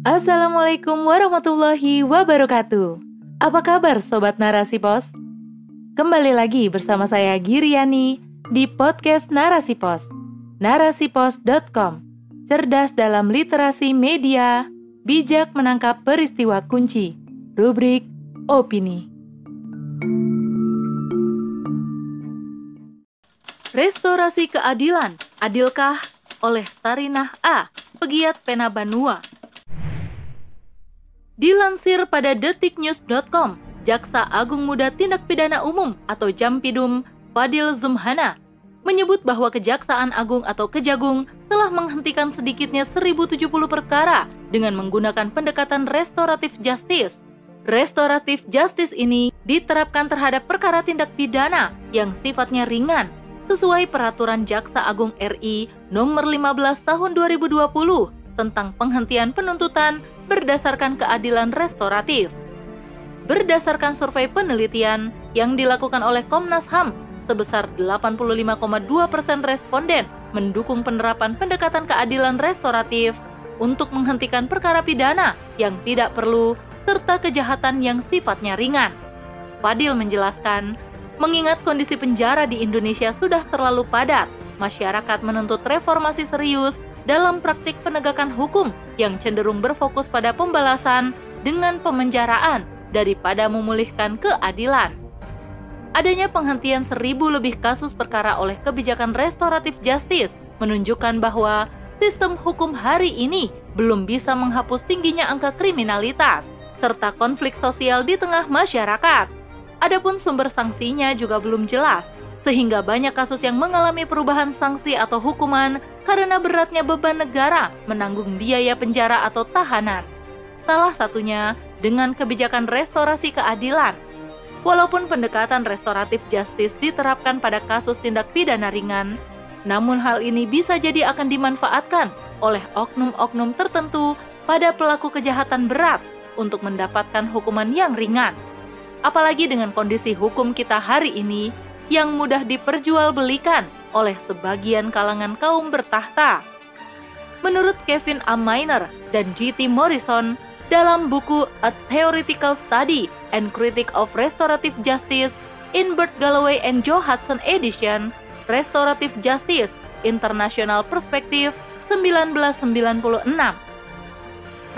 Assalamualaikum warahmatullahi wabarakatuh. Apa kabar sobat Narasi Pos? Kembali lagi bersama saya Giriani di podcast Narasi Pos. Narasipos.com. Cerdas dalam literasi media, bijak menangkap peristiwa kunci. Rubrik opini. Restorasi keadilan, adilkah? Oleh Sarinah A, pegiat pena Banua. Dilansir pada detiknews.com, Jaksa Agung Muda Tindak Pidana Umum atau Jampidum, Fadil Zumhana, menyebut bahwa Kejaksaan Agung atau Kejagung telah menghentikan sedikitnya 1070 perkara dengan menggunakan pendekatan restoratif justice. Restoratif justice ini diterapkan terhadap perkara tindak pidana yang sifatnya ringan sesuai peraturan Jaksa Agung RI nomor 15 tahun 2020 tentang penghentian penuntutan berdasarkan keadilan restoratif. Berdasarkan survei penelitian yang dilakukan oleh Komnas HAM, sebesar 85,2 persen responden mendukung penerapan pendekatan keadilan restoratif untuk menghentikan perkara pidana yang tidak perlu serta kejahatan yang sifatnya ringan. Fadil menjelaskan, mengingat kondisi penjara di Indonesia sudah terlalu padat, masyarakat menuntut reformasi serius dalam praktik penegakan hukum yang cenderung berfokus pada pembalasan dengan pemenjaraan daripada memulihkan keadilan. Adanya penghentian seribu lebih kasus perkara oleh kebijakan restoratif justice menunjukkan bahwa sistem hukum hari ini belum bisa menghapus tingginya angka kriminalitas serta konflik sosial di tengah masyarakat. Adapun sumber sanksinya juga belum jelas, sehingga banyak kasus yang mengalami perubahan sanksi atau hukuman karena beratnya beban negara menanggung biaya penjara atau tahanan. Salah satunya dengan kebijakan restorasi keadilan. Walaupun pendekatan restoratif justice diterapkan pada kasus tindak pidana ringan, namun hal ini bisa jadi akan dimanfaatkan oleh oknum-oknum tertentu pada pelaku kejahatan berat untuk mendapatkan hukuman yang ringan. Apalagi dengan kondisi hukum kita hari ini yang mudah diperjualbelikan oleh sebagian kalangan kaum bertahta. Menurut Kevin A. Miner dan G.T. Morrison, dalam buku A Theoretical Study and Critique of Restorative Justice in Bert Galloway and Joe Hudson Edition, Restorative Justice International Perspective 1996.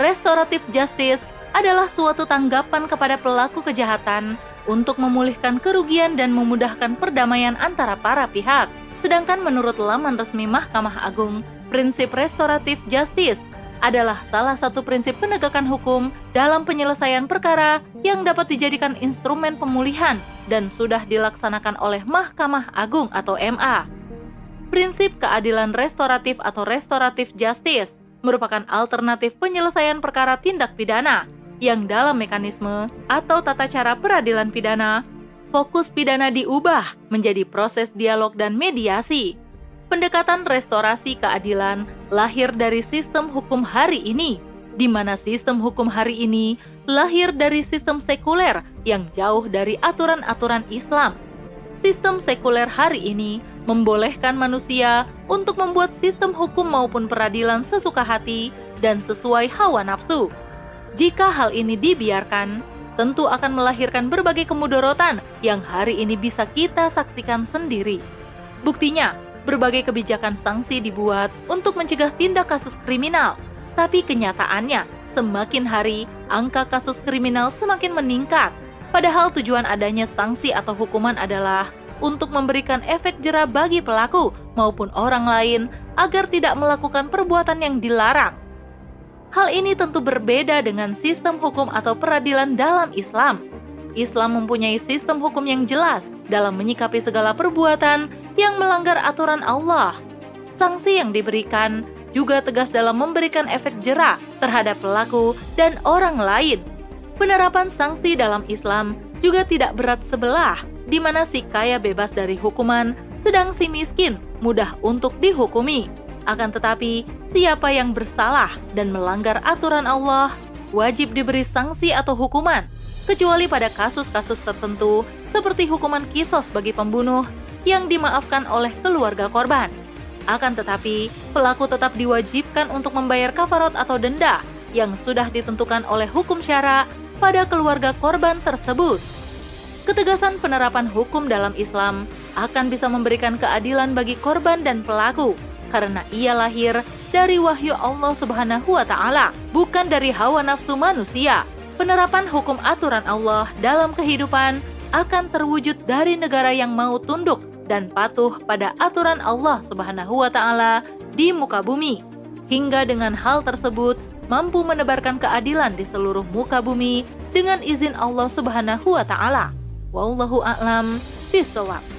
Restorative Justice adalah suatu tanggapan kepada pelaku kejahatan untuk memulihkan kerugian dan memudahkan perdamaian antara para pihak. Sedangkan menurut laman resmi Mahkamah Agung, prinsip restoratif justice adalah salah satu prinsip penegakan hukum dalam penyelesaian perkara yang dapat dijadikan instrumen pemulihan dan sudah dilaksanakan oleh Mahkamah Agung atau MA. Prinsip keadilan restoratif atau restoratif justice merupakan alternatif penyelesaian perkara tindak pidana yang dalam mekanisme atau tata cara peradilan pidana, fokus pidana diubah menjadi proses dialog dan mediasi. Pendekatan restorasi keadilan lahir dari sistem hukum hari ini, di mana sistem hukum hari ini lahir dari sistem sekuler yang jauh dari aturan-aturan Islam. Sistem sekuler hari ini membolehkan manusia untuk membuat sistem hukum maupun peradilan sesuka hati dan sesuai hawa nafsu. Jika hal ini dibiarkan, tentu akan melahirkan berbagai kemudorotan yang hari ini bisa kita saksikan sendiri. Buktinya, berbagai kebijakan sanksi dibuat untuk mencegah tindak kasus kriminal, tapi kenyataannya semakin hari angka kasus kriminal semakin meningkat. Padahal tujuan adanya sanksi atau hukuman adalah untuk memberikan efek jerah bagi pelaku maupun orang lain agar tidak melakukan perbuatan yang dilarang. Hal ini tentu berbeda dengan sistem hukum atau peradilan dalam Islam. Islam mempunyai sistem hukum yang jelas dalam menyikapi segala perbuatan yang melanggar aturan Allah. Sanksi yang diberikan juga tegas dalam memberikan efek jerah terhadap pelaku dan orang lain. Penerapan sanksi dalam Islam juga tidak berat sebelah, di mana si kaya bebas dari hukuman, sedang si miskin mudah untuk dihukumi. Akan tetapi, siapa yang bersalah dan melanggar aturan Allah wajib diberi sanksi atau hukuman, kecuali pada kasus-kasus tertentu seperti hukuman kisos bagi pembunuh yang dimaafkan oleh keluarga korban. Akan tetapi, pelaku tetap diwajibkan untuk membayar kafarot atau denda yang sudah ditentukan oleh hukum syara pada keluarga korban tersebut. Ketegasan penerapan hukum dalam Islam akan bisa memberikan keadilan bagi korban dan pelaku karena ia lahir dari wahyu Allah Subhanahu wa taala, bukan dari hawa nafsu manusia. Penerapan hukum aturan Allah dalam kehidupan akan terwujud dari negara yang mau tunduk dan patuh pada aturan Allah Subhanahu wa taala di muka bumi. Hingga dengan hal tersebut mampu menebarkan keadilan di seluruh muka bumi dengan izin Allah Subhanahu wa taala. Wallahu a'lam bishawab.